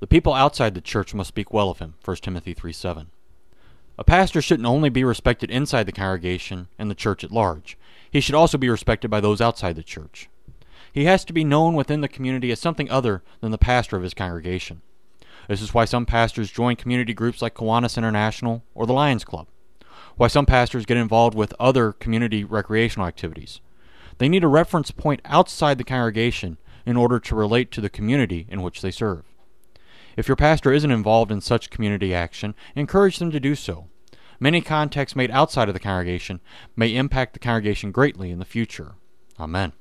The people outside the church must speak well of him. 1 Timothy 3 7. A pastor shouldn't only be respected inside the congregation and the church at large, he should also be respected by those outside the church. He has to be known within the community as something other than the pastor of his congregation. This is why some pastors join community groups like Kiwanis International or the Lions Club. Why some pastors get involved with other community recreational activities. They need a reference point outside the congregation in order to relate to the community in which they serve. If your pastor isn't involved in such community action, encourage them to do so. Many contacts made outside of the congregation may impact the congregation greatly in the future. Amen.